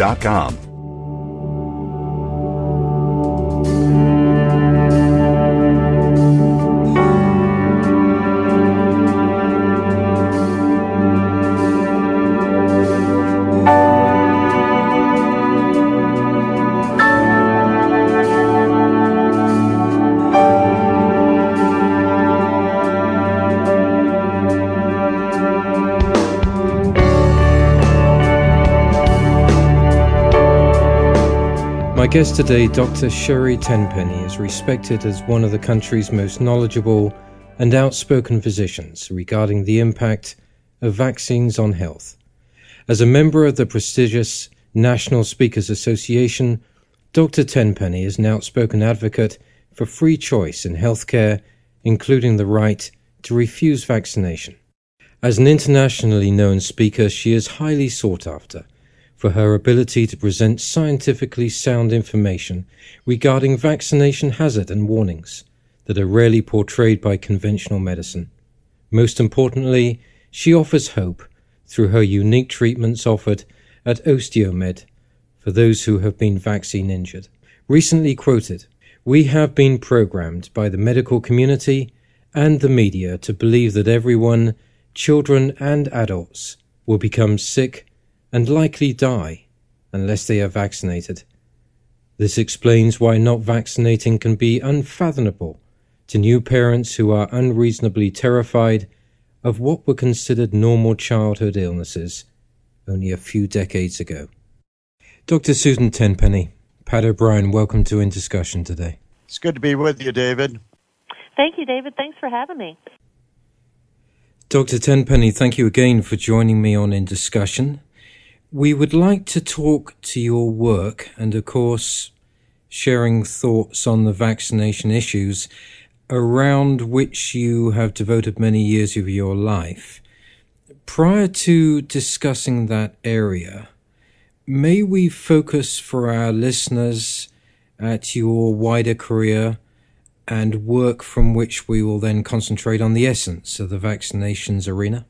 My guest today, Dr. Sherry Tenpenny, is respected as one of the country's most knowledgeable and outspoken physicians regarding the impact of vaccines on health. As a member of the prestigious National Speakers Association, Dr. Tenpenny is an outspoken advocate for free choice in healthcare, including the right to refuse vaccination. As an internationally known speaker, she is highly sought after for her ability to present scientifically sound information regarding vaccination hazard and warnings that are rarely portrayed by conventional medicine. Most importantly, she offers hope through her unique treatments offered at Osteomed for those who have been vaccine injured. Recently quoted, We have been programmed by the medical community and the media to believe that everyone, children and adults, will become sick and likely die unless they are vaccinated. This explains why not vaccinating can be unfathomable to new parents who are unreasonably terrified of what were considered normal childhood illnesses only a few decades ago. Dr. Susan Tenpenny, Pat O'Brien, welcome to In Discussion today. It's good to be with you, David. Thank you, David. Thanks for having me. Dr. Tenpenny, thank you again for joining me on In Discussion. We would like to talk to your work and, of course, sharing thoughts on the vaccination issues around which you have devoted many years of your life. Prior to discussing that area, may we focus for our listeners at your wider career and work from which we will then concentrate on the essence of the vaccinations arena?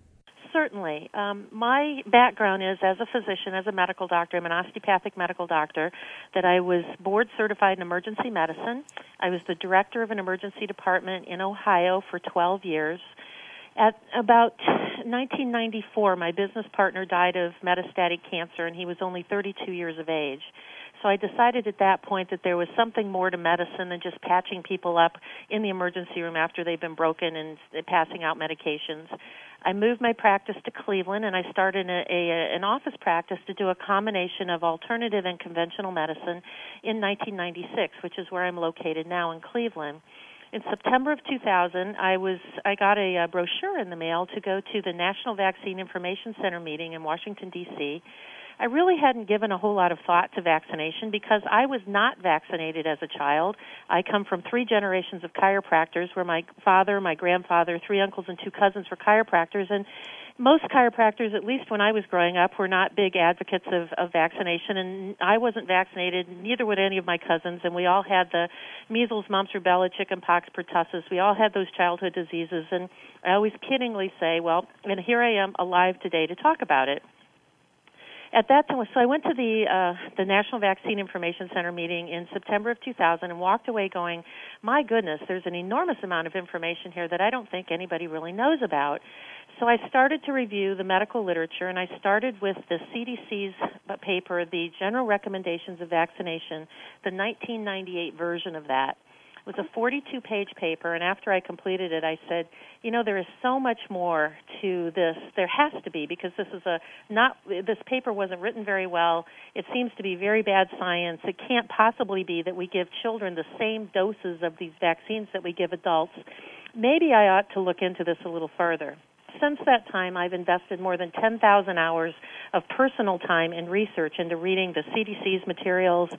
Certainly. Um, my background is as a physician, as a medical doctor. I'm an osteopathic medical doctor. That I was board certified in emergency medicine. I was the director of an emergency department in Ohio for 12 years. At about 1994, my business partner died of metastatic cancer, and he was only 32 years of age. So I decided at that point that there was something more to medicine than just patching people up in the emergency room after they've been broken and passing out medications. I moved my practice to Cleveland and I started a, a, an office practice to do a combination of alternative and conventional medicine in 1996, which is where I'm located now in Cleveland. In September of 2000, I was I got a, a brochure in the mail to go to the National Vaccine Information Center meeting in Washington D.C. I really hadn't given a whole lot of thought to vaccination because I was not vaccinated as a child. I come from three generations of chiropractors where my father, my grandfather, three uncles and two cousins were chiropractors and most chiropractors, at least when I was growing up, were not big advocates of, of vaccination, and I wasn't vaccinated. Neither would any of my cousins, and we all had the measles, mumps, rubella, chickenpox, pertussis. We all had those childhood diseases, and I always kiddingly say, "Well," and here I am alive today to talk about it at that time, so I went to the uh, the National Vaccine Information Center meeting in September of 2000 and walked away going, "My goodness, there's an enormous amount of information here that I don't think anybody really knows about." So I started to review the medical literature, and I started with the CDC's paper, the General Recommendations of Vaccination, the 1998 version of that. It was a 42 page paper, and after I completed it, I said, you know, there is so much more to this. There has to be because this is a not this paper wasn't written very well. It seems to be very bad science. It can't possibly be that we give children the same doses of these vaccines that we give adults. Maybe I ought to look into this a little further since that time, I've invested more than 10,000 hours of personal time in research into reading the CDC's materials,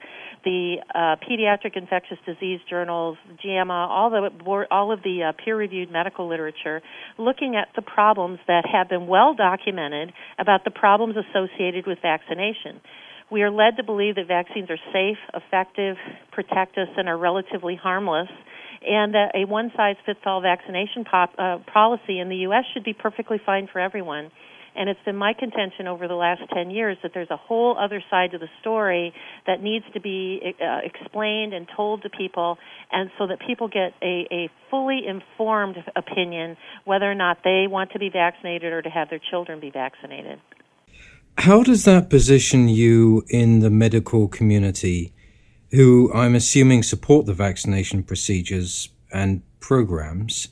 the uh, pediatric infectious disease journals, JAMA, all the all of the uh, peer-reviewed medical literature, looking at the problems that have been well documented about the problems associated with vaccination. We are led to believe that vaccines are safe, effective, protect us, and are relatively harmless and that a one size fits all vaccination pop, uh, policy in the U.S. should be perfectly fine for everyone. And it's been my contention over the last 10 years that there's a whole other side to the story that needs to be uh, explained and told to people, and so that people get a, a fully informed opinion whether or not they want to be vaccinated or to have their children be vaccinated. How does that position you in the medical community? Who I'm assuming support the vaccination procedures and programs.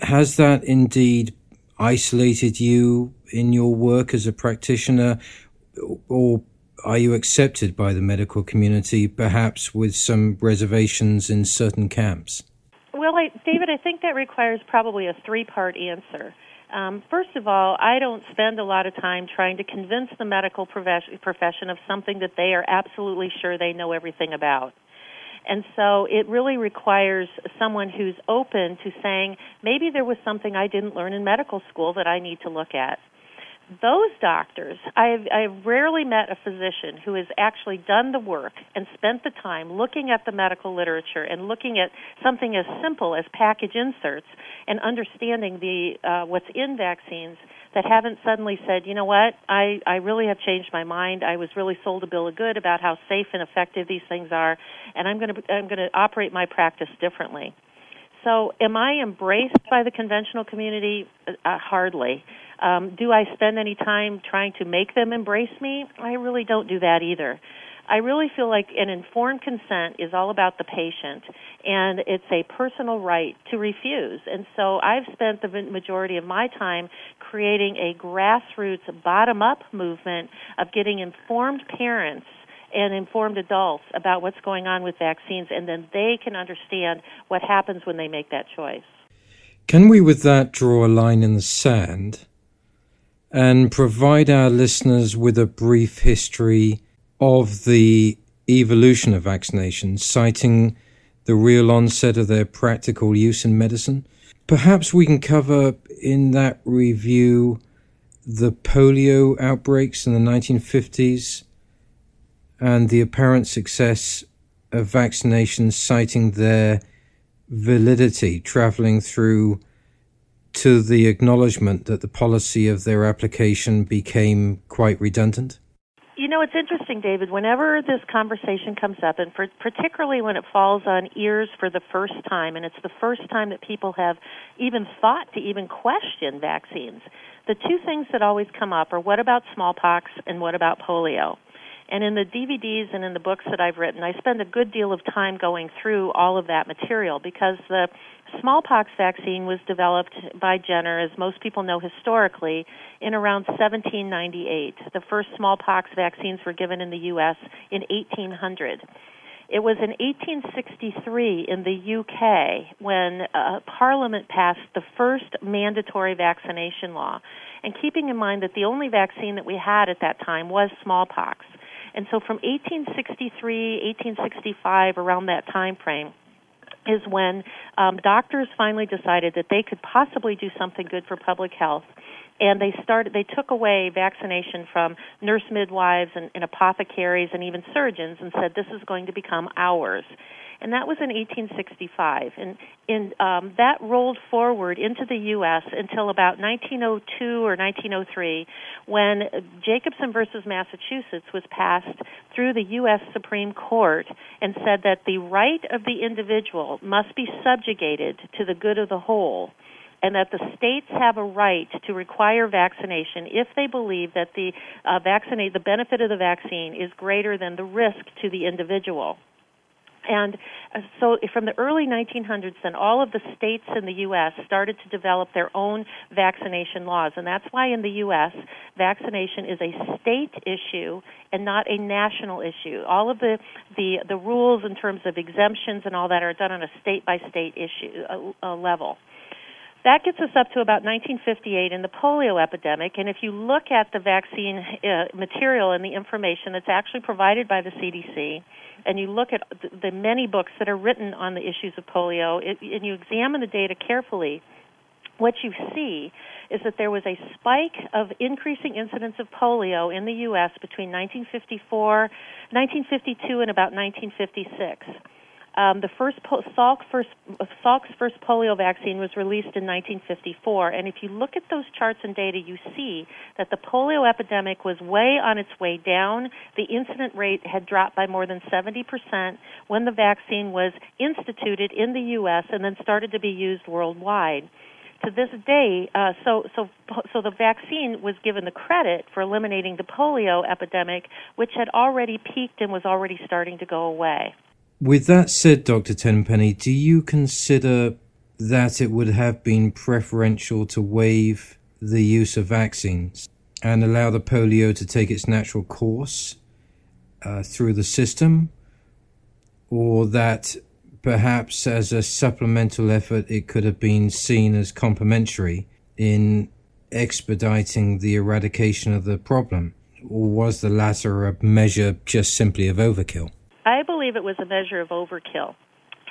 Has that indeed isolated you in your work as a practitioner, or are you accepted by the medical community, perhaps with some reservations in certain camps? Well, I, David, I think that requires probably a three part answer. Um, first of all, I don't spend a lot of time trying to convince the medical profession of something that they are absolutely sure they know everything about. And so it really requires someone who's open to saying, maybe there was something I didn't learn in medical school that I need to look at those doctors, I've, rarely met a physician who has actually done the work and spent the time looking at the medical literature and looking at something as simple as package inserts and understanding the uh, what's in vaccines that haven't suddenly said, you know what, I, I really have changed my mind. I was really sold a bill of good about how safe and effective these things are, and I'm going to I'm going to operate my practice differently. So, am I embraced by the conventional community? Uh, hardly. Um, do I spend any time trying to make them embrace me? I really don't do that either. I really feel like an informed consent is all about the patient, and it's a personal right to refuse. And so I've spent the majority of my time creating a grassroots, bottom up movement of getting informed parents and informed adults about what's going on with vaccines, and then they can understand what happens when they make that choice. Can we, with that, draw a line in the sand and provide our listeners with a brief history of the evolution of vaccinations, citing the real onset of their practical use in medicine? Perhaps we can cover in that review the polio outbreaks in the 1950s and the apparent success of vaccinations, citing their validity, traveling through to the acknowledgement that the policy of their application became quite redundant? You know, it's interesting, David. Whenever this conversation comes up, and for, particularly when it falls on ears for the first time, and it's the first time that people have even thought to even question vaccines, the two things that always come up are what about smallpox and what about polio? And in the DVDs and in the books that I've written, I spend a good deal of time going through all of that material because the smallpox vaccine was developed by Jenner, as most people know historically, in around 1798. The first smallpox vaccines were given in the U.S. in 1800. It was in 1863 in the UK when uh, Parliament passed the first mandatory vaccination law. And keeping in mind that the only vaccine that we had at that time was smallpox. And so from 1863, 1865, around that time frame, is when um, doctors finally decided that they could possibly do something good for public health. And they started they took away vaccination from nurse midwives and, and apothecaries and even surgeons and said this is going to become ours and that was in 1865. And in, um, that rolled forward into the U.S. until about 1902 or 1903, when Jacobson versus Massachusetts was passed through the U.S. Supreme Court and said that the right of the individual must be subjugated to the good of the whole and that the states have a right to require vaccination if they believe that the uh, vaccinate the benefit of the vaccine is greater than the risk to the individual. And uh, so from the early 1900s, then all of the states in the U.S. started to develop their own vaccination laws. And that's why in the U.S., vaccination is a state issue and not a national issue. All of the, the, the rules in terms of exemptions and all that are done on a state by state issue uh, uh, level. That gets us up to about 1958 in the polio epidemic. And if you look at the vaccine uh, material and the information that's actually provided by the CDC, and you look at the many books that are written on the issues of polio, it, and you examine the data carefully, what you see is that there was a spike of increasing incidence of polio in the U.S. between 1954, 1952, and about 1956. Um, the first Salk first Salk's first polio vaccine was released in 1954, and if you look at those charts and data, you see that the polio epidemic was way on its way down. The incident rate had dropped by more than 70% when the vaccine was instituted in the U.S. and then started to be used worldwide to this day, uh, so so so the vaccine was given the credit for eliminating the polio epidemic, which had already peaked and was already starting to go away. With that said, Dr. Tenpenny, do you consider that it would have been preferential to waive the use of vaccines and allow the polio to take its natural course uh, through the system? Or that perhaps as a supplemental effort it could have been seen as complementary in expediting the eradication of the problem? Or was the latter a measure just simply of overkill? I believe it was a measure of overkill.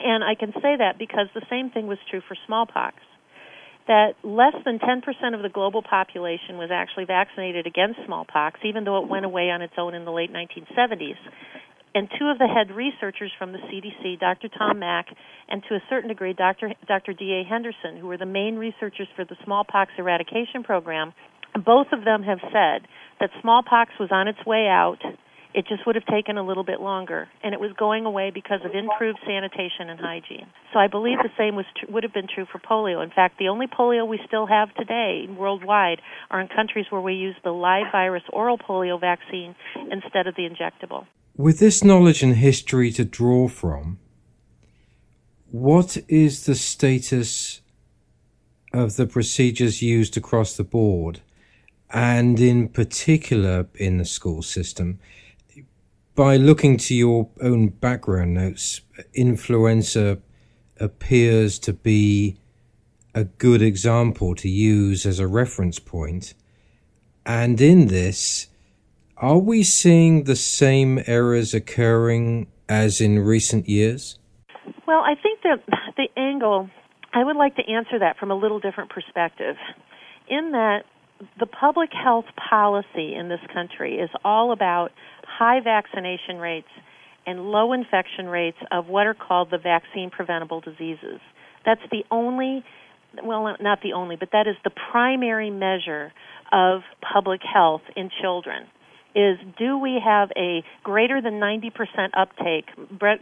And I can say that because the same thing was true for smallpox. That less than 10% of the global population was actually vaccinated against smallpox, even though it went away on its own in the late 1970s. And two of the head researchers from the CDC, Dr. Tom Mack, and to a certain degree, Dr. Dr. D.A. Henderson, who were the main researchers for the smallpox eradication program, both of them have said that smallpox was on its way out it just would have taken a little bit longer, and it was going away because of improved sanitation and hygiene. So I believe the same was tr- would have been true for polio. In fact, the only polio we still have today worldwide are in countries where we use the live virus oral polio vaccine instead of the injectable. With this knowledge and history to draw from, what is the status of the procedures used across the board, and in particular in the school system? By looking to your own background notes, influenza appears to be a good example to use as a reference point. And in this, are we seeing the same errors occurring as in recent years? Well, I think that the angle, I would like to answer that from a little different perspective. In that, the public health policy in this country is all about high vaccination rates and low infection rates of what are called the vaccine preventable diseases. That's the only, well, not the only, but that is the primary measure of public health in children. Is do we have a greater than 90% uptake,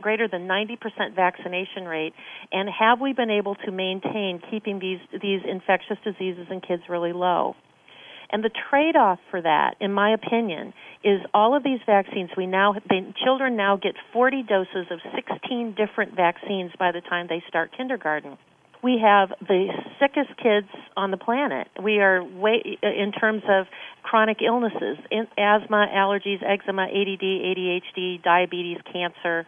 greater than 90% vaccination rate, and have we been able to maintain keeping these, these infectious diseases in kids really low? And the trade-off for that, in my opinion, is all of these vaccines. We now, children now get 40 doses of 16 different vaccines by the time they start kindergarten. We have the sickest kids on the planet. We are way in terms of chronic illnesses, asthma, allergies, eczema, ADD, ADHD, diabetes, cancer.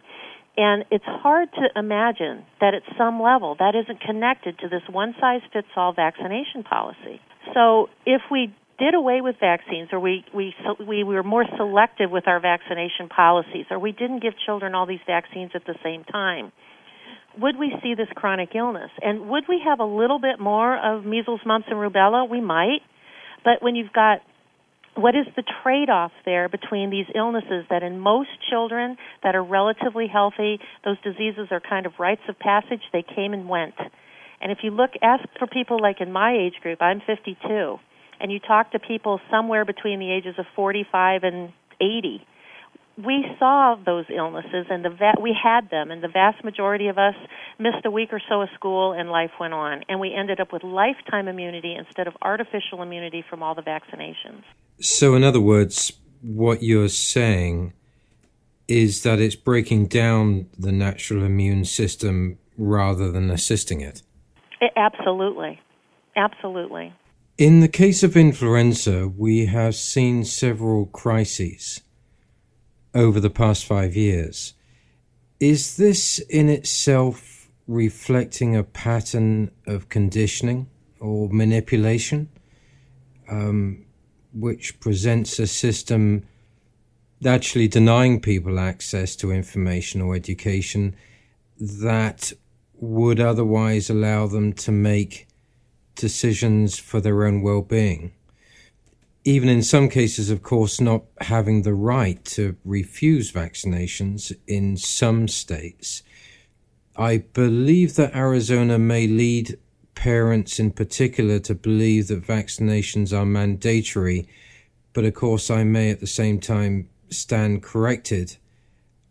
And it's hard to imagine that at some level that isn't connected to this one size fits all vaccination policy. So if we did away with vaccines or we, we, we were more selective with our vaccination policies or we didn't give children all these vaccines at the same time, would we see this chronic illness? And would we have a little bit more of measles, mumps, and rubella? We might. But when you've got what is the trade off there between these illnesses that in most children that are relatively healthy, those diseases are kind of rites of passage, they came and went. And if you look, ask for people like in my age group, I'm 52 and you talk to people somewhere between the ages of 45 and 80, we saw those illnesses and the va- we had them and the vast majority of us missed a week or so of school and life went on. And we ended up with lifetime immunity instead of artificial immunity from all the vaccinations. So in other words what you're saying is that it's breaking down the natural immune system rather than assisting it, it absolutely. Absolutely in the case of influenza we have seen several crises over the past five years. Is this in itself reflecting a pattern of conditioning or manipulation, um, which presents a system actually denying people access to information or education that would otherwise allow them to make decisions for their own well being? even in some cases, of course, not having the right to refuse vaccinations in some states. I believe that Arizona may lead parents in particular to believe that vaccinations are mandatory, but of course, I may at the same time stand corrected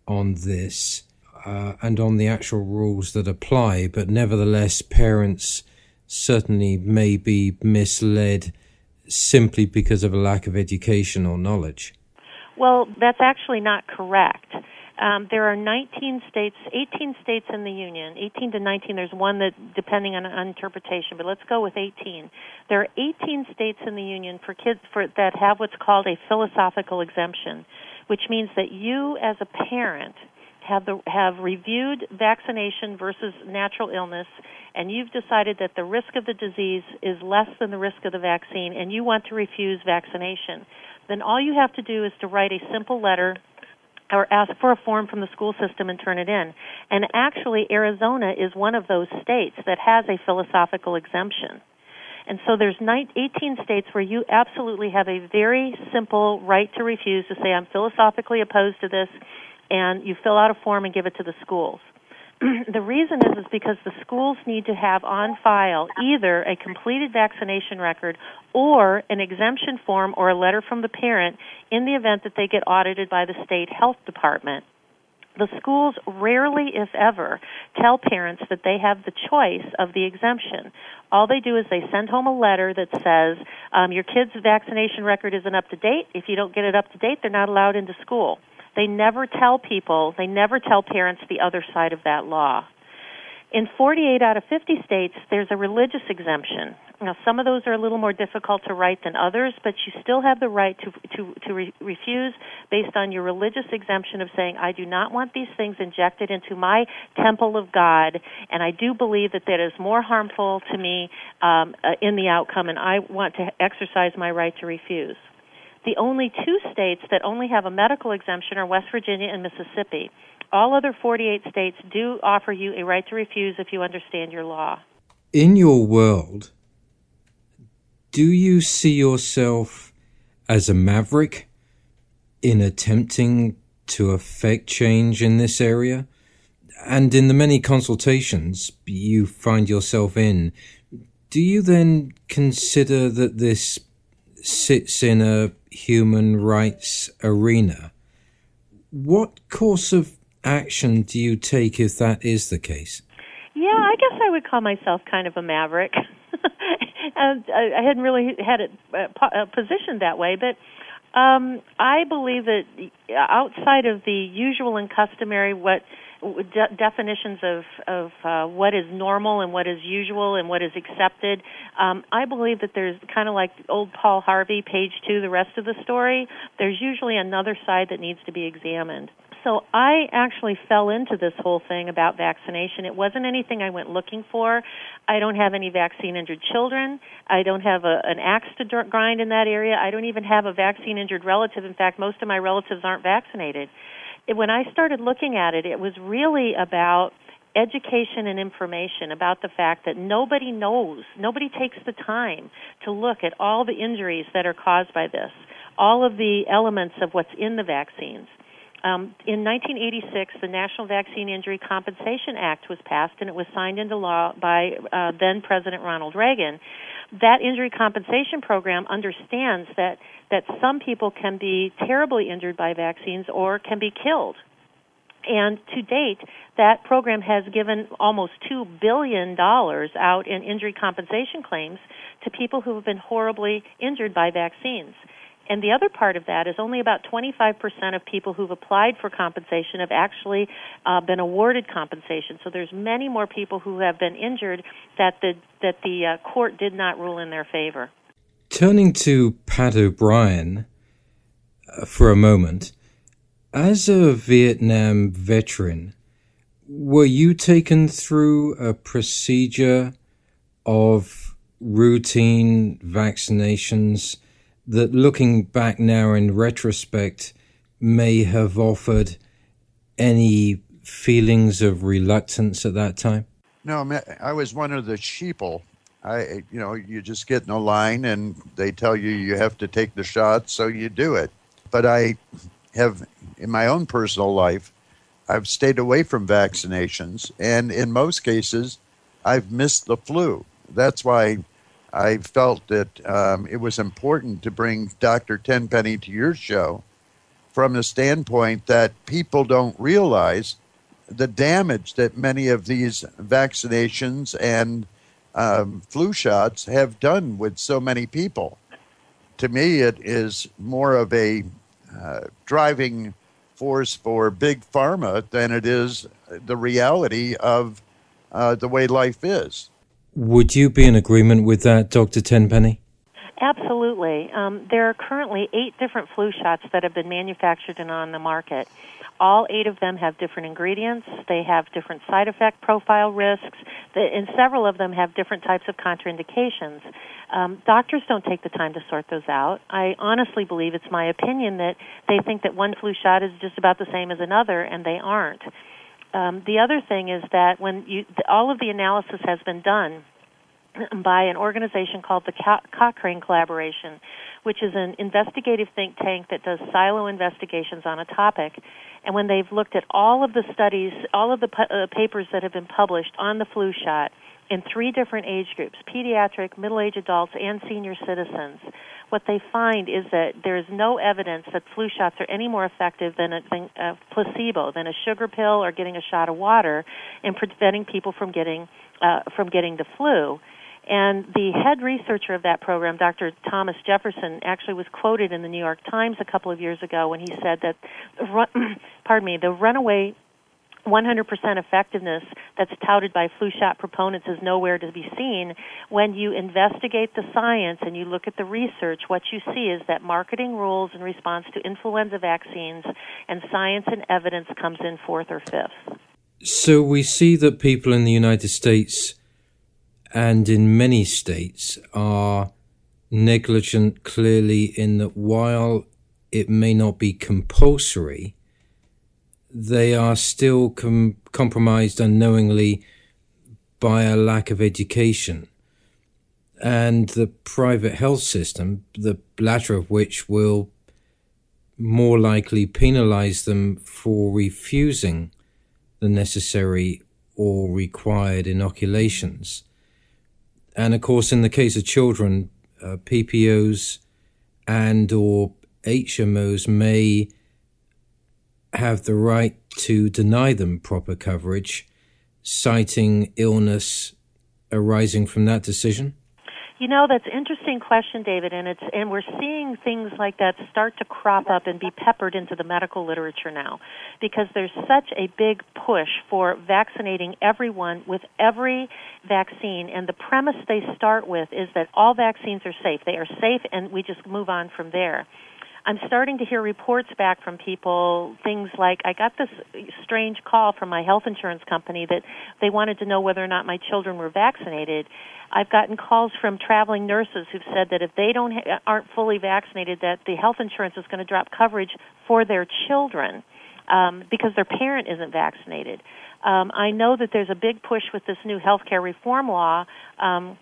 on this uh, and on the actual rules that apply, but nevertheless, parents certainly may be misled simply because of a lack of education or knowledge? Well, that's actually not correct. Um, there are 19 states, 18 states in the union, 18 to 19. There's one that, depending on, on interpretation, but let's go with 18. There are 18 states in the union for kids for, that have what's called a philosophical exemption, which means that you, as a parent, have the, have reviewed vaccination versus natural illness and you've decided that the risk of the disease is less than the risk of the vaccine and you want to refuse vaccination, then all you have to do is to write a simple letter or ask for a form from the school system and turn it in. And actually, Arizona is one of those states that has a philosophical exemption. And so there's 18 states where you absolutely have a very simple right to refuse to say, I'm philosophically opposed to this, and you fill out a form and give it to the schools. the reason is is because the schools need to have on file either a completed vaccination record or an exemption form or a letter from the parent in the event that they get audited by the state health department. The schools rarely, if ever, tell parents that they have the choice of the exemption. All they do is they send home a letter that says, um, Your kid's vaccination record isn't up to date. If you don't get it up to date, they're not allowed into school. They never tell people, they never tell parents the other side of that law. In 48 out of 50 states, there's a religious exemption. Now, some of those are a little more difficult to write than others, but you still have the right to to to re- refuse based on your religious exemption of saying, "I do not want these things injected into my temple of God, and I do believe that that is more harmful to me um, uh, in the outcome, and I want to exercise my right to refuse." The only two states that only have a medical exemption are West Virginia and Mississippi. All other 48 states do offer you a right to refuse if you understand your law. In your world, do you see yourself as a maverick in attempting to affect change in this area? And in the many consultations you find yourself in, do you then consider that this sits in a human rights arena. What course of action do you take if that is the case? Yeah, I guess I would call myself kind of a maverick. and I hadn't really had it uh, uh, positioned that way, but um, I believe that outside of the usual and customary, what de- definitions of of uh, what is normal and what is usual and what is accepted. Um, I believe that there's kind of like old Paul Harvey, page two, the rest of the story. There's usually another side that needs to be examined so I actually fell into this whole thing about vaccination. It wasn't anything I went looking for. I don't have any vaccine injured children. I don't have a, an axe to grind in that area. I don't even have a vaccine injured relative. In fact, most of my relatives aren't vaccinated when I started looking at it, it was really about education and information about the fact that nobody knows, nobody takes the time to look at all the injuries that are caused by this, all of the elements of what's in the vaccines. Um, in 1986, the National Vaccine Injury Compensation Act was passed, and it was signed into law by uh, then President Ronald Reagan. That injury compensation program understands that that some people can be terribly injured by vaccines or can be killed. And to date, that program has given almost $2 billion out in injury compensation claims to people who have been horribly injured by vaccines. And the other part of that is only about 25% of people who've applied for compensation have actually uh, been awarded compensation. So there's many more people who have been injured that the that the uh, court did not rule in their favor. Turning to Pat O'Brien uh, for a moment, as a Vietnam veteran, were you taken through a procedure of routine vaccinations? That looking back now in retrospect may have offered any feelings of reluctance at that time? No, I was one of the sheeple. I, you know, you just get in a line and they tell you you have to take the shot, so you do it. But I have, in my own personal life, I've stayed away from vaccinations, and in most cases, I've missed the flu. That's why I felt that um, it was important to bring Dr. Tenpenny to your show from the standpoint that people don't realize the damage that many of these vaccinations and um, flu shots have done with so many people. To me, it is more of a uh, driving force for big pharma than it is the reality of uh, the way life is. Would you be in agreement with that, Dr. Tenpenny? Absolutely. Um, there are currently eight different flu shots that have been manufactured and on the market. All eight of them have different ingredients. They have different side effect profile risks, and several of them have different types of contraindications. Um, doctors don't take the time to sort those out. I honestly believe it's my opinion that they think that one flu shot is just about the same as another, and they aren't. Um, the other thing is that when you, all of the analysis has been done by an organization called the Cochrane Collaboration, which is an investigative think tank that does silo investigations on a topic. And when they've looked at all of the studies, all of the pu- uh, papers that have been published on the flu shot in three different age groups pediatric, middle aged adults, and senior citizens what they find is that there is no evidence that flu shots are any more effective than a, than a placebo, than a sugar pill or getting a shot of water in preventing people from getting uh, from getting the flu. And the head researcher of that program, Dr. Thomas Jefferson, actually was quoted in the New York Times a couple of years ago when he said that, pardon me, the runaway 100% effectiveness that's touted by flu shot proponents is nowhere to be seen. When you investigate the science and you look at the research, what you see is that marketing rules in response to influenza vaccines and science and evidence comes in fourth or fifth. So we see that people in the United States and in many states are negligent clearly in that while it may not be compulsory, they are still com- compromised unknowingly by a lack of education. And the private health system, the latter of which will more likely penalize them for refusing the necessary or required inoculations. And of course, in the case of children, uh, PPOs and or HMOs may have the right to deny them proper coverage, citing illness arising from that decision? You know, that's an interesting question, David, and it's and we're seeing things like that start to crop up and be peppered into the medical literature now because there's such a big push for vaccinating everyone with every vaccine and the premise they start with is that all vaccines are safe. They are safe and we just move on from there. I'm starting to hear reports back from people, things like I got this strange call from my health insurance company that they wanted to know whether or not my children were vaccinated. I've gotten calls from traveling nurses who've said that if they don't ha- aren't fully vaccinated, that the health insurance is going to drop coverage for their children um, because their parent isn't vaccinated. Um, I know that there's a big push with this new health care reform law. Um,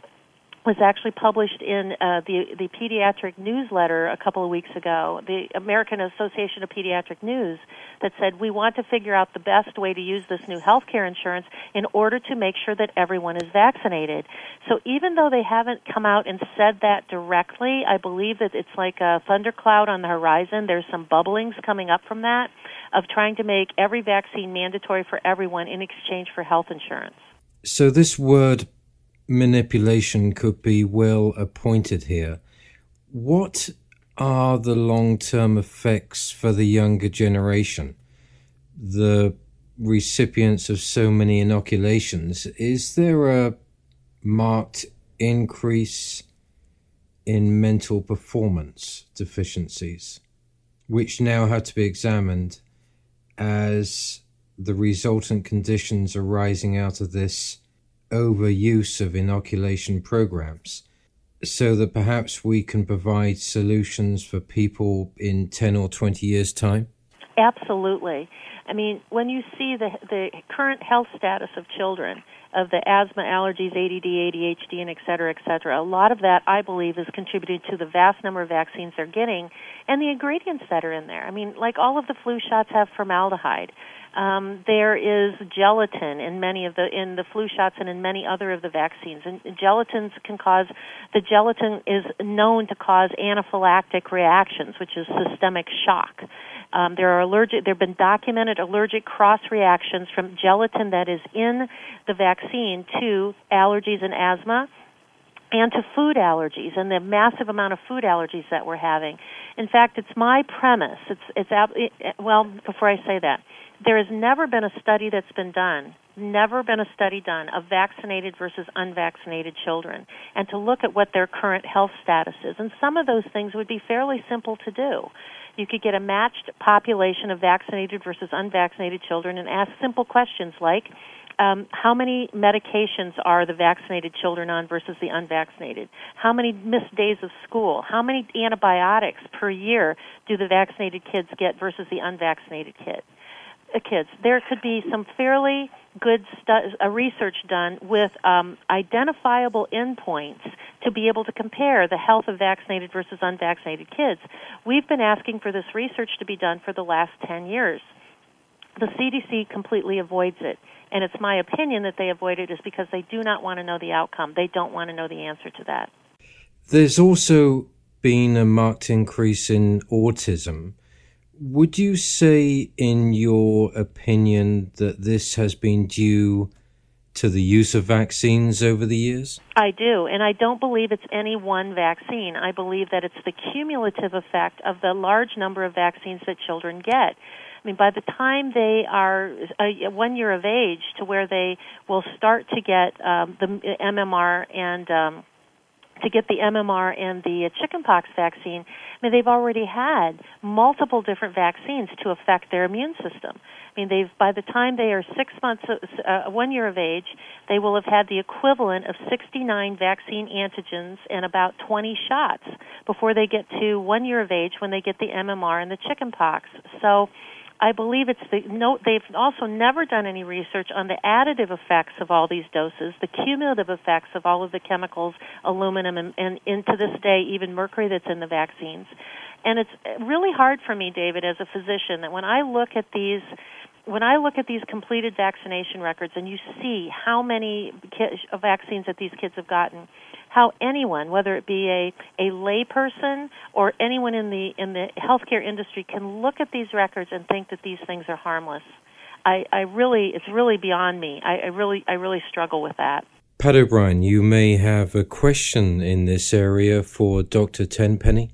was actually published in uh, the the pediatric newsletter a couple of weeks ago, the American Association of Pediatric News, that said we want to figure out the best way to use this new health care insurance in order to make sure that everyone is vaccinated. So even though they haven't come out and said that directly, I believe that it's like a thundercloud on the horizon. There's some bubblings coming up from that of trying to make every vaccine mandatory for everyone in exchange for health insurance. So this word manipulation could be well appointed here. What are the long term effects for the younger generation? The recipients of so many inoculations, is there a marked increase in mental performance deficiencies, which now have to be examined as the resultant conditions arising out of this overuse of inoculation programs so that perhaps we can provide solutions for people in 10 or 20 years' time? Absolutely. I mean, when you see the, the current health status of children, of the asthma, allergies, ADD, ADHD, and et cetera, et cetera, a lot of that, I believe, is contributed to the vast number of vaccines they're getting and the ingredients that are in there. I mean, like all of the flu shots have formaldehyde. Um, there is gelatin in many of the in the flu shots and in many other of the vaccines. And gelatins can cause the gelatin is known to cause anaphylactic reactions, which is systemic shock. Um, there are allergic. There have been documented allergic cross reactions from gelatin that is in the vaccine to allergies and asthma and to food allergies and the massive amount of food allergies that we're having. In fact, it's my premise. It's it's it, well before I say that, there has never been a study that's been done, never been a study done of vaccinated versus unvaccinated children and to look at what their current health status is. And some of those things would be fairly simple to do. You could get a matched population of vaccinated versus unvaccinated children and ask simple questions like um, how many medications are the vaccinated children on versus the unvaccinated? How many missed days of school? How many antibiotics per year do the vaccinated kids get versus the unvaccinated kids? Uh, kids. There could be some fairly good stu- uh, research done with um, identifiable endpoints to be able to compare the health of vaccinated versus unvaccinated kids. We've been asking for this research to be done for the last 10 years. The CDC completely avoids it. And it's my opinion that they avoid it is because they do not want to know the outcome. They don't want to know the answer to that. There's also been a marked increase in autism. Would you say, in your opinion, that this has been due to the use of vaccines over the years? I do, and I don't believe it's any one vaccine. I believe that it's the cumulative effect of the large number of vaccines that children get. I mean, by the time they are uh, one year of age to where they will start to get um, the MMR and um, to get the MMR and the chickenpox vaccine, I mean, they've already had multiple different vaccines to affect their immune system. I mean, they've by the time they are six months, uh, uh one year of age, they will have had the equivalent of 69 vaccine antigens and about 20 shots before they get to one year of age when they get the MMR and the chickenpox. So I believe it's the no. They've also never done any research on the additive effects of all these doses, the cumulative effects of all of the chemicals, aluminum, and, and, and to this day even mercury that's in the vaccines. And it's really hard for me, David, as a physician, that when I look at these when I look at these completed vaccination records and you see how many vaccines that these kids have gotten, how anyone, whether it be a, a layperson or anyone in the in the healthcare industry, can look at these records and think that these things are harmless. I, I really, it's really beyond me. I, I really, I really struggle with that. Pat O'Brien, you may have a question in this area for Dr. Tenpenny.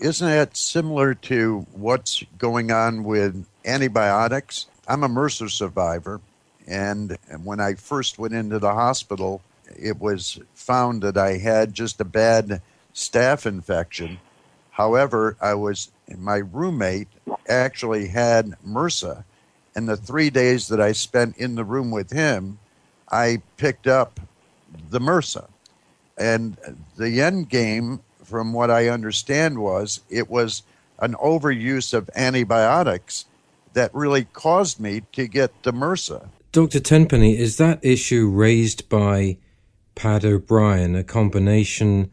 Isn't that similar to what's going on with antibiotics? I'm a MRSA survivor, and when I first went into the hospital, it was found that I had just a bad staph infection. However, I was my roommate actually had MRSA, and the three days that I spent in the room with him, I picked up the MRSA. And the end game, from what I understand, was it was an overuse of antibiotics that really caused me to get the MRSA. Dr. Tenpenny, is that issue raised by Pat O'Brien, a combination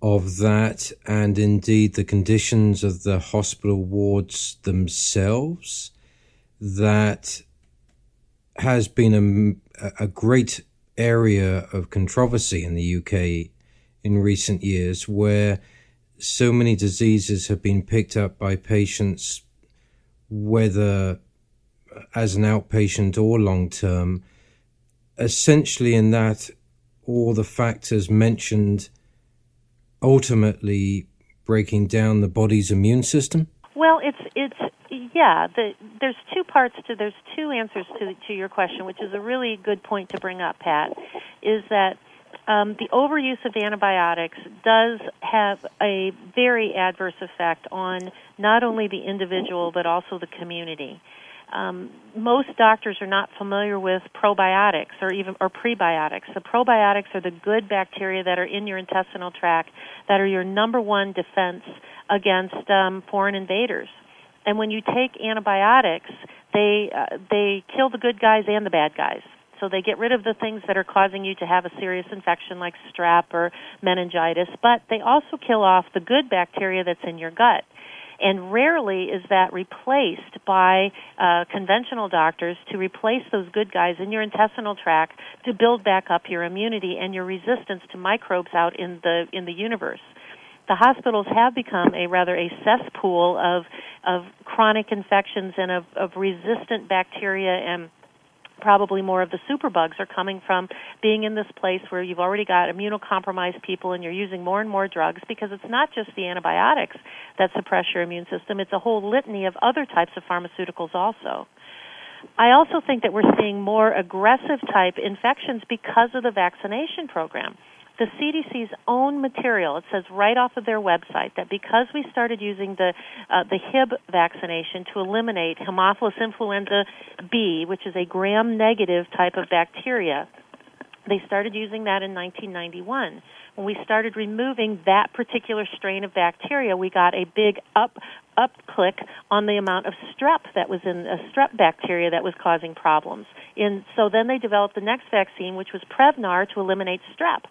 of that and indeed the conditions of the hospital wards themselves that has been a, a great area of controversy in the UK in recent years where so many diseases have been picked up by patients, whether as an outpatient or long term, essentially in that all the factors mentioned ultimately breaking down the body's immune system? Well, it's it's yeah. The, there's two parts to there's two answers to to your question, which is a really good point to bring up, Pat. Is that um, the overuse of antibiotics does have a very adverse effect on not only the individual but also the community. Um, most doctors are not familiar with probiotics or even or prebiotics. The probiotics are the good bacteria that are in your intestinal tract that are your number one defense against um, foreign invaders. And when you take antibiotics, they uh, they kill the good guys and the bad guys. So they get rid of the things that are causing you to have a serious infection like strep or meningitis, but they also kill off the good bacteria that's in your gut. And rarely is that replaced by uh, conventional doctors to replace those good guys in your intestinal tract to build back up your immunity and your resistance to microbes out in the in the universe. The hospitals have become a rather a cesspool of of chronic infections and of, of resistant bacteria and probably more of the superbugs are coming from being in this place where you've already got immunocompromised people and you're using more and more drugs because it's not just the antibiotics that suppress your immune system, it's a whole litany of other types of pharmaceuticals also. I also think that we're seeing more aggressive type infections because of the vaccination program the CDC's own material. It says right off of their website that because we started using the uh, the Hib vaccination to eliminate Haemophilus influenza B, which is a gram-negative type of bacteria, they started using that in 1991. When we started removing that particular strain of bacteria, we got a big up up click on the amount of strep that was in a strep bacteria that was causing problems. And so then they developed the next vaccine, which was Prevnar, to eliminate strep.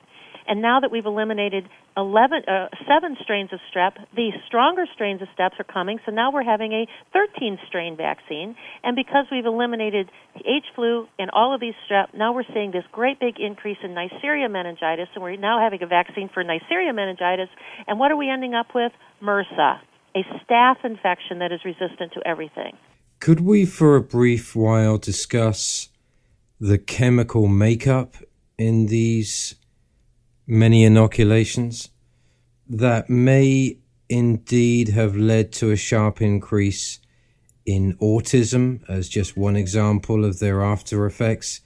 And now that we've eliminated 11, uh, seven strains of strep, the stronger strains of strep are coming. So now we're having a 13 strain vaccine. And because we've eliminated H flu and all of these strep, now we're seeing this great big increase in Neisseria meningitis. And we're now having a vaccine for Neisseria meningitis. And what are we ending up with? MRSA, a staph infection that is resistant to everything. Could we, for a brief while, discuss the chemical makeup in these many inoculations that may indeed have led to a sharp increase in autism, as just one example of their after effects,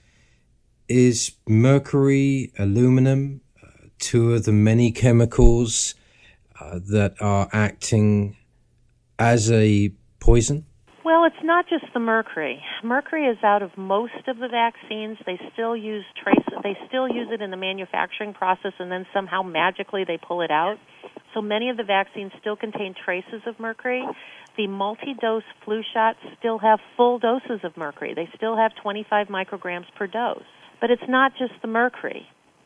is mercury, aluminum, uh, two of the many chemicals uh, that are acting as a poison? Well, it's not just the mercury. Mercury is out of most of the vaccines. They still use trace they still use it in the manufacturing process and then somehow magically they pull it out. So many of the vaccines still contain traces of mercury. The multi-dose flu shots still have full doses of mercury. They still have 25 micrograms per dose. But it's not just the mercury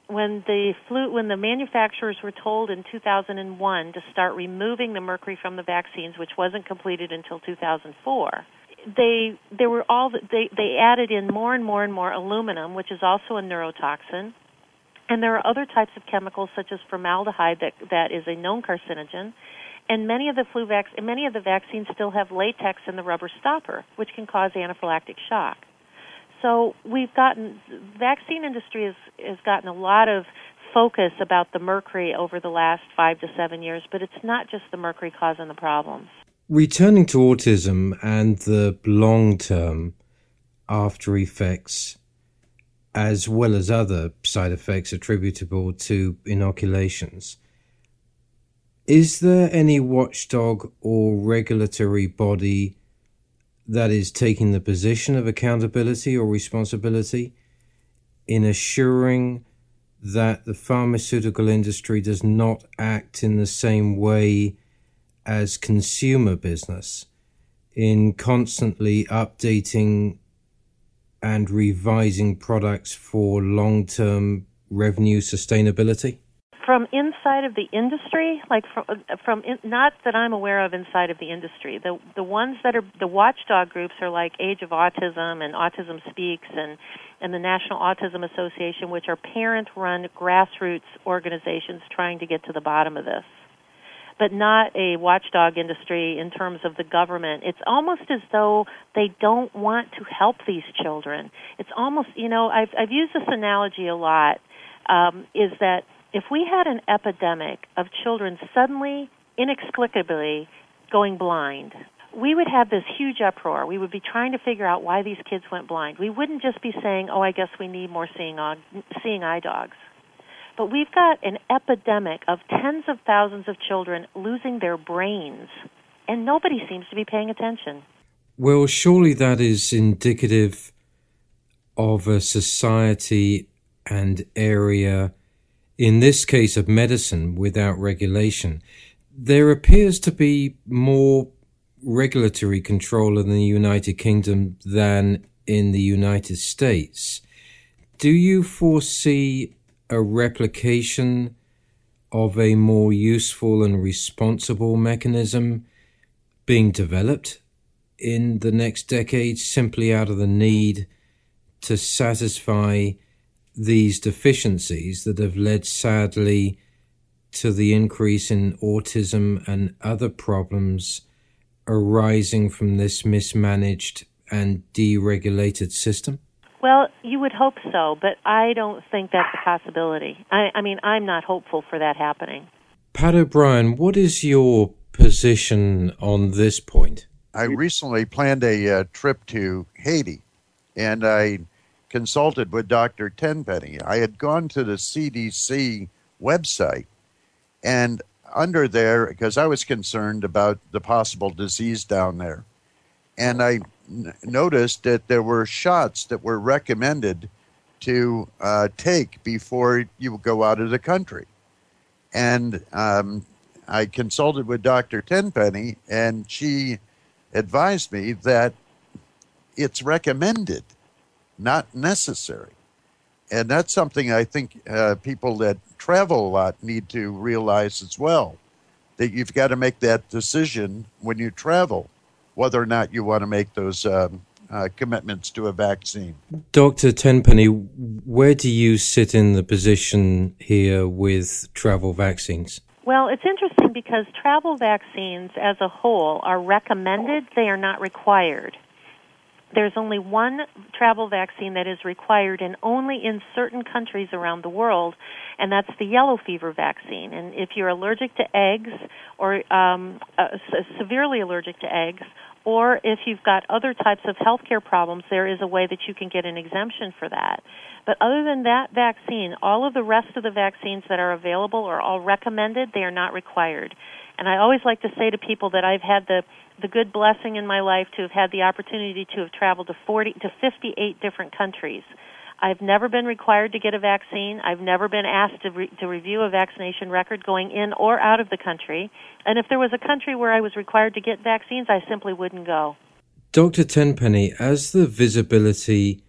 when the flu when the manufacturers were told in 2001 to start removing the mercury from the vaccines which wasn't completed until 2004 they there were all they they added in more and more and more aluminum which is also a neurotoxin. And there are other types of chemicals such as formaldehyde that that is a known carcinogen. And many of the flu vac- many of the vaccines still have latex in the rubber stopper which can cause anaphylactic shock so we've gotten vaccine industry has has gotten a lot of focus about the mercury over the last five to seven years, but it's not just the mercury causing the problems. Returning to autism and the long term after effects, as well as other side effects attributable to inoculations, is there any watchdog or regulatory body that is taking the position of accountability or responsibility in assuring that the pharmaceutical industry does not act in the same way as consumer business in constantly updating and revising products for long term revenue sustainability? From inside of the industry, like from, from in, not that I'm aware of inside of the industry. The the ones that are the watchdog groups are like Age of Autism and Autism Speaks and and the National Autism Association, which are parent-run grassroots organizations trying to get to the bottom of this but not a watchdog industry in terms of the government. It's almost as though they don't want to help these children. It's almost, you know, I've, I've used this analogy a lot, um, is that if we had an epidemic of children suddenly, inexplicably going blind, we would have this huge uproar. We would be trying to figure out why these kids went blind. We wouldn't just be saying, "Oh, I guess we need more seeing seeing eye dogs." But we've got an epidemic of tens of thousands of children losing their brains, and nobody seems to be paying attention. Well, surely that is indicative of a society and area, in this case of medicine, without regulation. There appears to be more regulatory control in the United Kingdom than in the United States. Do you foresee a replication of a more useful and responsible mechanism being developed in the next decade simply out of the need to satisfy these deficiencies that have led sadly to the increase in autism and other problems arising from this mismanaged and deregulated system? Well, you would hope so, but I don't think that's a possibility. I, I mean, I'm not hopeful for that happening. Pat O'Brien, what is your position on this point? I recently planned a uh, trip to Haiti, and I consulted with Dr. Tenpenny. I had gone to the CDC website, and under there, because I was concerned about the possible disease down there, and I noticed that there were shots that were recommended to uh, take before you go out of the country. And um, I consulted with Dr. Tenpenny, and she advised me that it's recommended, not necessary. And that's something I think uh, people that travel a lot need to realize as well that you've got to make that decision when you travel whether or not you want to make those um, uh, commitments to a vaccine. Dr. Tenpenny, where do you sit in the position here with travel vaccines? Well, it's interesting because travel vaccines as a whole are recommended, they are not required. There's only one travel vaccine that is required and only in certain countries around the world, and that's the yellow fever vaccine. And if you're allergic to eggs or um, uh, severely allergic to eggs or if you've got other types of healthcare problems, there is a way that you can get an exemption for that. But other than that vaccine, all of the rest of the vaccines that are available are all recommended, they are not required. And I always like to say to people that I've had the the good blessing in my life to have had the opportunity to have traveled to 40 to 58 different countries I've never been required to get a vaccine. I've never been asked to, re- to review a vaccination record going in or out of the country. And if there was a country where I was required to get vaccines, I simply wouldn't go. Dr. Tenpenny, as the visibility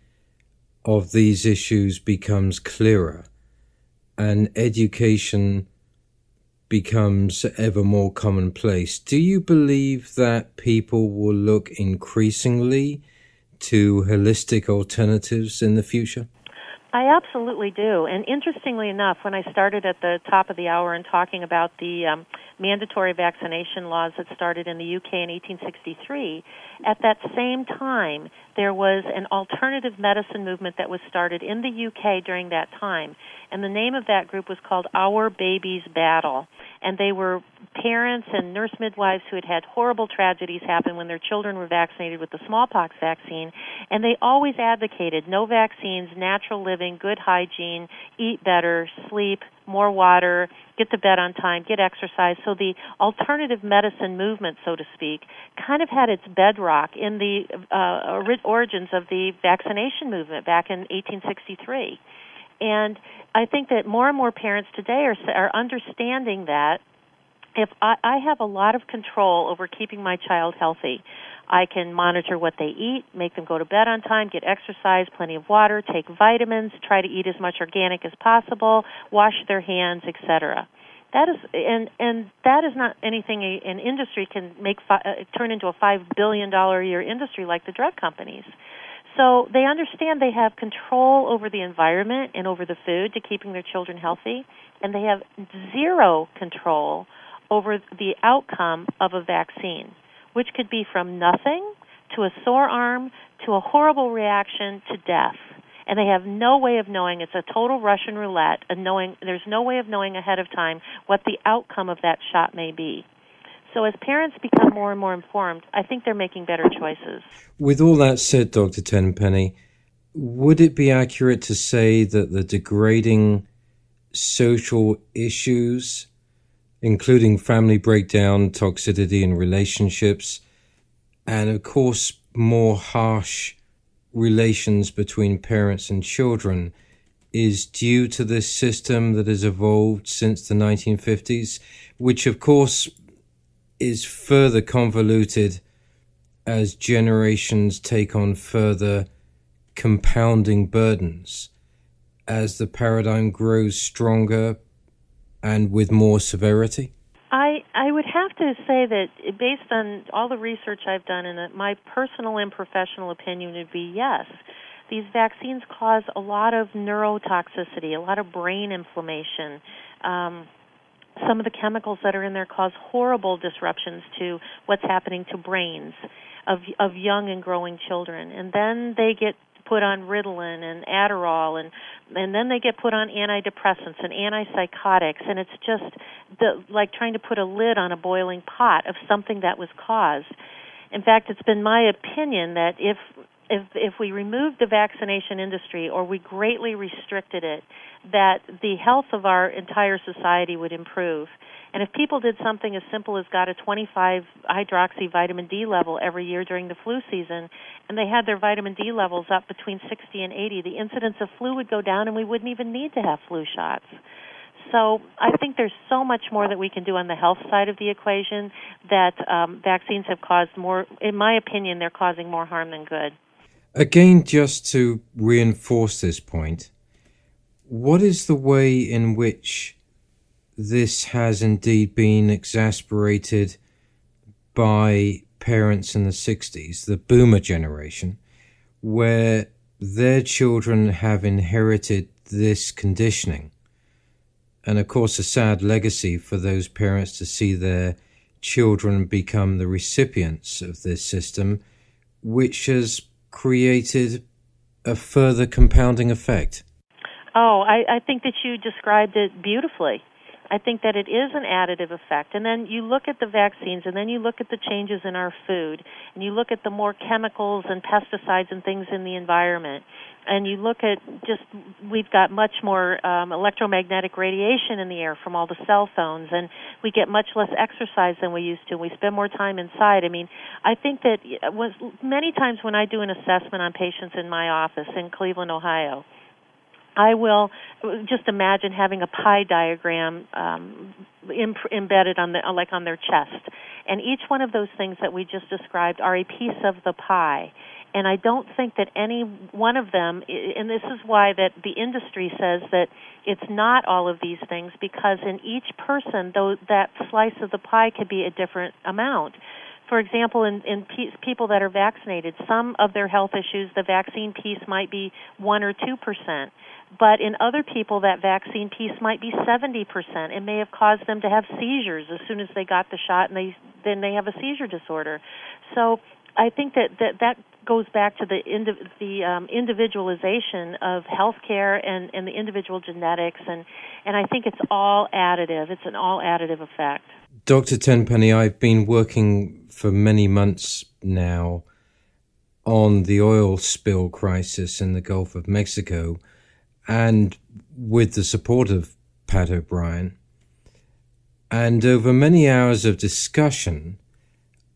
of these issues becomes clearer and education becomes ever more commonplace, do you believe that people will look increasingly to holistic alternatives in the future? I absolutely do. And interestingly enough, when I started at the top of the hour and talking about the um, mandatory vaccination laws that started in the UK in 1863, at that same time, there was an alternative medicine movement that was started in the UK during that time. And the name of that group was called Our Babies Battle. And they were parents and nurse midwives who had had horrible tragedies happen when their children were vaccinated with the smallpox vaccine, and they always advocated no vaccines, natural living, good hygiene, eat better, sleep, more water, get to bed on time, get exercise. So the alternative medicine movement, so to speak, kind of had its bedrock in the uh, origins of the vaccination movement back in 1863. And I think that more and more parents today are, are understanding that if I, I have a lot of control over keeping my child healthy, I can monitor what they eat, make them go to bed on time, get exercise, plenty of water, take vitamins, try to eat as much organic as possible, wash their hands, etc. That is, and and that is not anything a, an industry can make fi- uh, turn into a five billion dollar a year industry like the drug companies. So they understand they have control over the environment and over the food to keeping their children healthy, and they have zero control over the outcome of a vaccine, which could be from nothing to a sore arm to a horrible reaction to death. And they have no way of knowing. It's a total Russian roulette, and knowing there's no way of knowing ahead of time what the outcome of that shot may be. So as parents become more and more informed, I think they're making better choices. With all that said, Dr. Tenpenny, would it be accurate to say that the degrading social issues, including family breakdown, toxicity in relationships, and of course, more harsh relations between parents and children, is due to this system that has evolved since the 1950s, which of course is further convoluted as generations take on further compounding burdens. As the paradigm grows stronger and with more severity? I I would have to say that based on all the research I've done and my personal and professional opinion would be yes. These vaccines cause a lot of neurotoxicity, a lot of brain inflammation. Um, some of the chemicals that are in there cause horrible disruptions to what's happening to brains of of young and growing children and then they get put on Ritalin and Adderall and and then they get put on antidepressants and antipsychotics and it's just the like trying to put a lid on a boiling pot of something that was caused. In fact, it's been my opinion that if if if we removed the vaccination industry or we greatly restricted it, that the health of our entire society would improve. And if people did something as simple as got a 25 hydroxy vitamin D level every year during the flu season, and they had their vitamin D levels up between 60 and 80, the incidence of flu would go down and we wouldn't even need to have flu shots. So I think there's so much more that we can do on the health side of the equation that um, vaccines have caused more, in my opinion, they're causing more harm than good. Again, just to reinforce this point, what is the way in which this has indeed been exasperated by parents in the 60s, the boomer generation, where their children have inherited this conditioning? And of course, a sad legacy for those parents to see their children become the recipients of this system, which has created a further compounding effect? Oh, I, I think that you described it beautifully. I think that it is an additive effect. And then you look at the vaccines, and then you look at the changes in our food, and you look at the more chemicals and pesticides and things in the environment and you look at just we've got much more um, electromagnetic radiation in the air from all the cell phones and we get much less exercise than we used to we spend more time inside. I mean i think that was many times when i do an assessment on patients in my office in cleveland ohio I will just imagine having a pie diagram um, imp- embedded on the like on their chest, and each one of those things that we just described are a piece of the pie and I don't think that any one of them and this is why that the industry says that it's not all of these things because in each person though that slice of the pie could be a different amount for example in in pe- people that are vaccinated some of their health issues the vaccine piece might be 1 or 2% but in other people that vaccine piece might be 70%. It may have caused them to have seizures as soon as they got the shot and they then they have a seizure disorder. So I think that that, that goes back to the indi- the um, individualization of healthcare and, and the individual genetics, and and I think it's all additive. It's an all additive effect. Dr. Tenpenny, I've been working for many months now on the oil spill crisis in the Gulf of Mexico, and with the support of Pat O'Brien. And over many hours of discussion,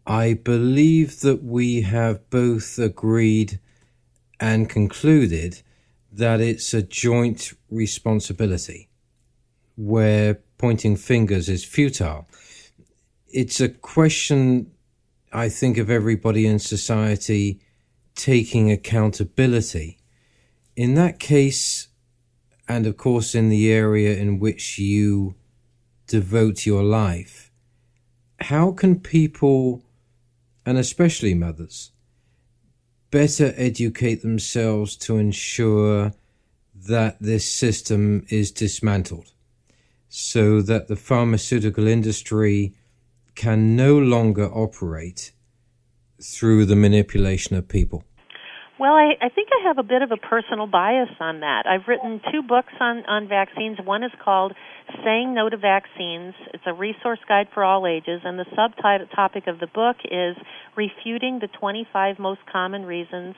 I believe that we have both agreed and concluded that it's a joint responsibility where pointing fingers is futile. It's a question I think of everybody in society taking accountability. In that case, and of course in the area in which you devote your life, how can people, and especially mothers, better educate themselves to ensure that this system is dismantled so that the pharmaceutical industry can no longer operate through the manipulation of people? Well, I, I think I have a bit of a personal bias on that. I've written two books on, on vaccines. One is called Saying No to Vaccines. It's a resource guide for all ages, and the subtopic of the book is Refuting the 25 Most Common Reasons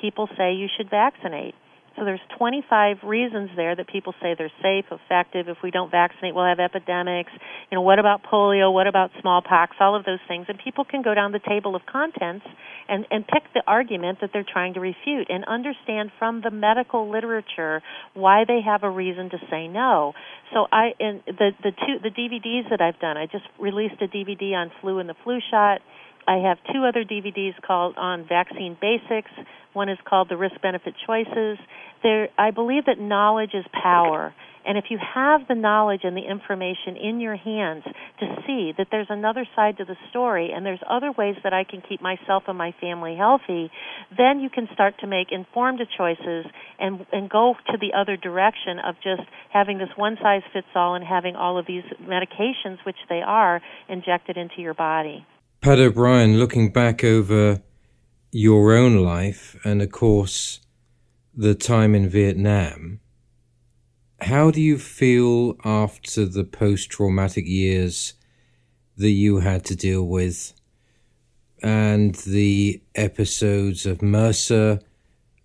People Say You Should Vaccinate. So there's 25 reasons there that people say they're safe, effective. If we don't vaccinate, we'll have epidemics. You know, what about polio? What about smallpox? All of those things, and people can go down the table of contents and and pick the argument that they're trying to refute and understand from the medical literature why they have a reason to say no. So I and the the two the DVDs that I've done, I just released a DVD on flu and the flu shot. I have two other DVDs called on vaccine basics one is called the risk benefit choices. There, I believe that knowledge is power. And if you have the knowledge and the information in your hands to see that there's another side to the story and there's other ways that I can keep myself and my family healthy, then you can start to make informed choices and and go to the other direction of just having this one size fits all and having all of these medications which they are injected into your body. Pat O'Brien, looking back over your own life and, of course, the time in Vietnam, how do you feel after the post traumatic years that you had to deal with and the episodes of MRSA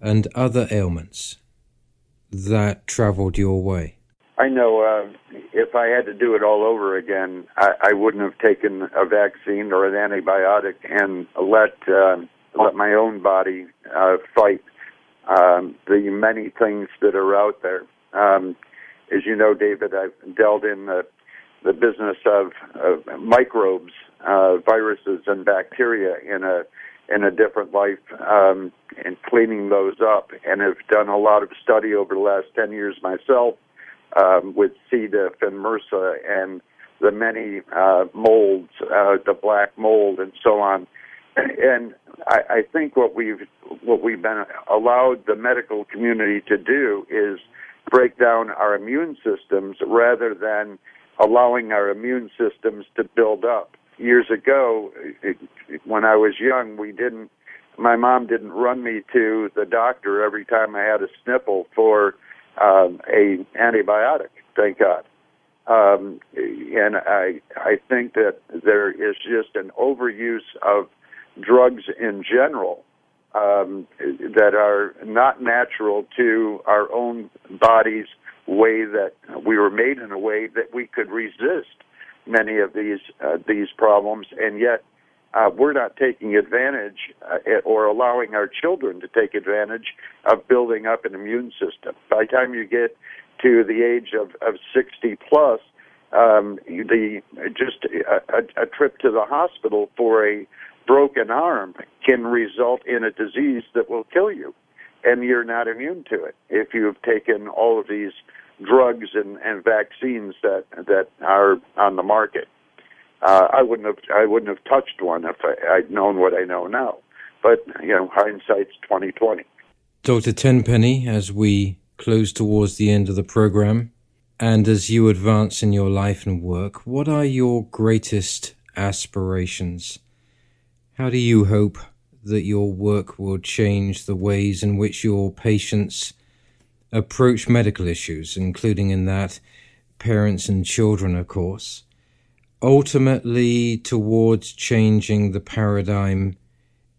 and other ailments that traveled your way? I know uh, if I had to do it all over again, I, I wouldn't have taken a vaccine or an antibiotic and let. Uh, let my own body uh, fight um, the many things that are out there. Um, as you know, David, I've dealt in the, the business of, of microbes, uh, viruses, and bacteria in a in a different life, um, and cleaning those up, and have done a lot of study over the last ten years myself um, with C. diff and MRSA and the many uh, molds, uh, the black mold, and so on and I, I think what we've what we've been allowed the medical community to do is break down our immune systems rather than allowing our immune systems to build up. Years ago, when I was young, we didn't. My mom didn't run me to the doctor every time I had a sniffle for um, a antibiotic. Thank God. Um, and I I think that there is just an overuse of drugs in general um, that are not natural to our own bodies way that we were made in a way that we could resist many of these uh, these problems and yet uh, we're not taking advantage uh, or allowing our children to take advantage of building up an immune system. By the time you get to the age of, of 60 plus, um, the just a, a, a trip to the hospital for a broken arm can result in a disease that will kill you, and you're not immune to it if you've taken all of these drugs and, and vaccines that that are on the market. Uh, I wouldn't have I wouldn't have touched one if I, I'd known what I know now. But you know, hindsight's twenty twenty. Doctor Tenpenny, as we close towards the end of the program, and as you advance in your life and work, what are your greatest aspirations? How do you hope that your work will change the ways in which your patients approach medical issues, including in that parents and children, of course, ultimately towards changing the paradigm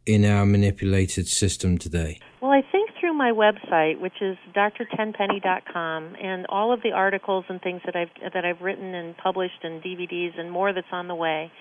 in our manipulated system today? Well, I think through my website, which is drtenpenny.com, and all of the articles and things that I've that I've written and published and DVDs and more that's on the way,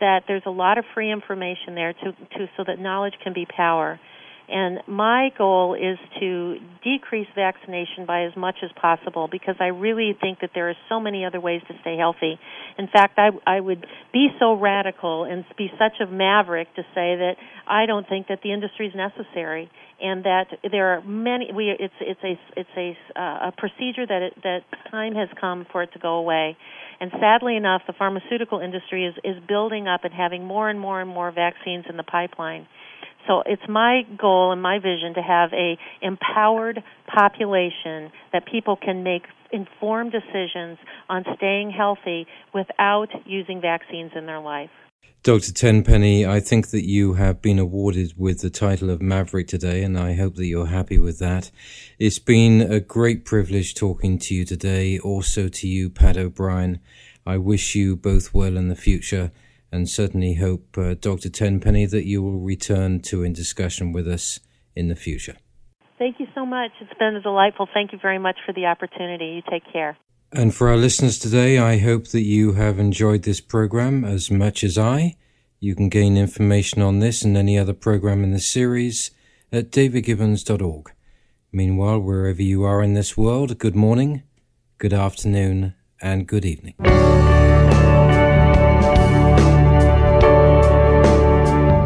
that there's a lot of free information there to, to so that knowledge can be power. And my goal is to decrease vaccination by as much as possible because I really think that there are so many other ways to stay healthy. In fact, I, I would be so radical and be such a maverick to say that I don't think that the industry is necessary and that there are many we it's it's a it's a uh, a procedure that it, that time has come for it to go away and sadly enough the pharmaceutical industry is is building up and having more and more and more vaccines in the pipeline so it's my goal and my vision to have a empowered population that people can make informed decisions on staying healthy without using vaccines in their life. Dr. Tenpenny, I think that you have been awarded with the title of Maverick today, and I hope that you're happy with that. It's been a great privilege talking to you today, also to you, Pat O'Brien. I wish you both well in the future and certainly hope, uh, Dr. Tenpenny, that you will return to In Discussion with us in the future. Thank you so much. It's been delightful. Thank you very much for the opportunity. You take care. And for our listeners today, I hope that you have enjoyed this program as much as I. You can gain information on this and any other program in the series at davidgibbons.org. Meanwhile, wherever you are in this world, good morning, good afternoon, and good evening.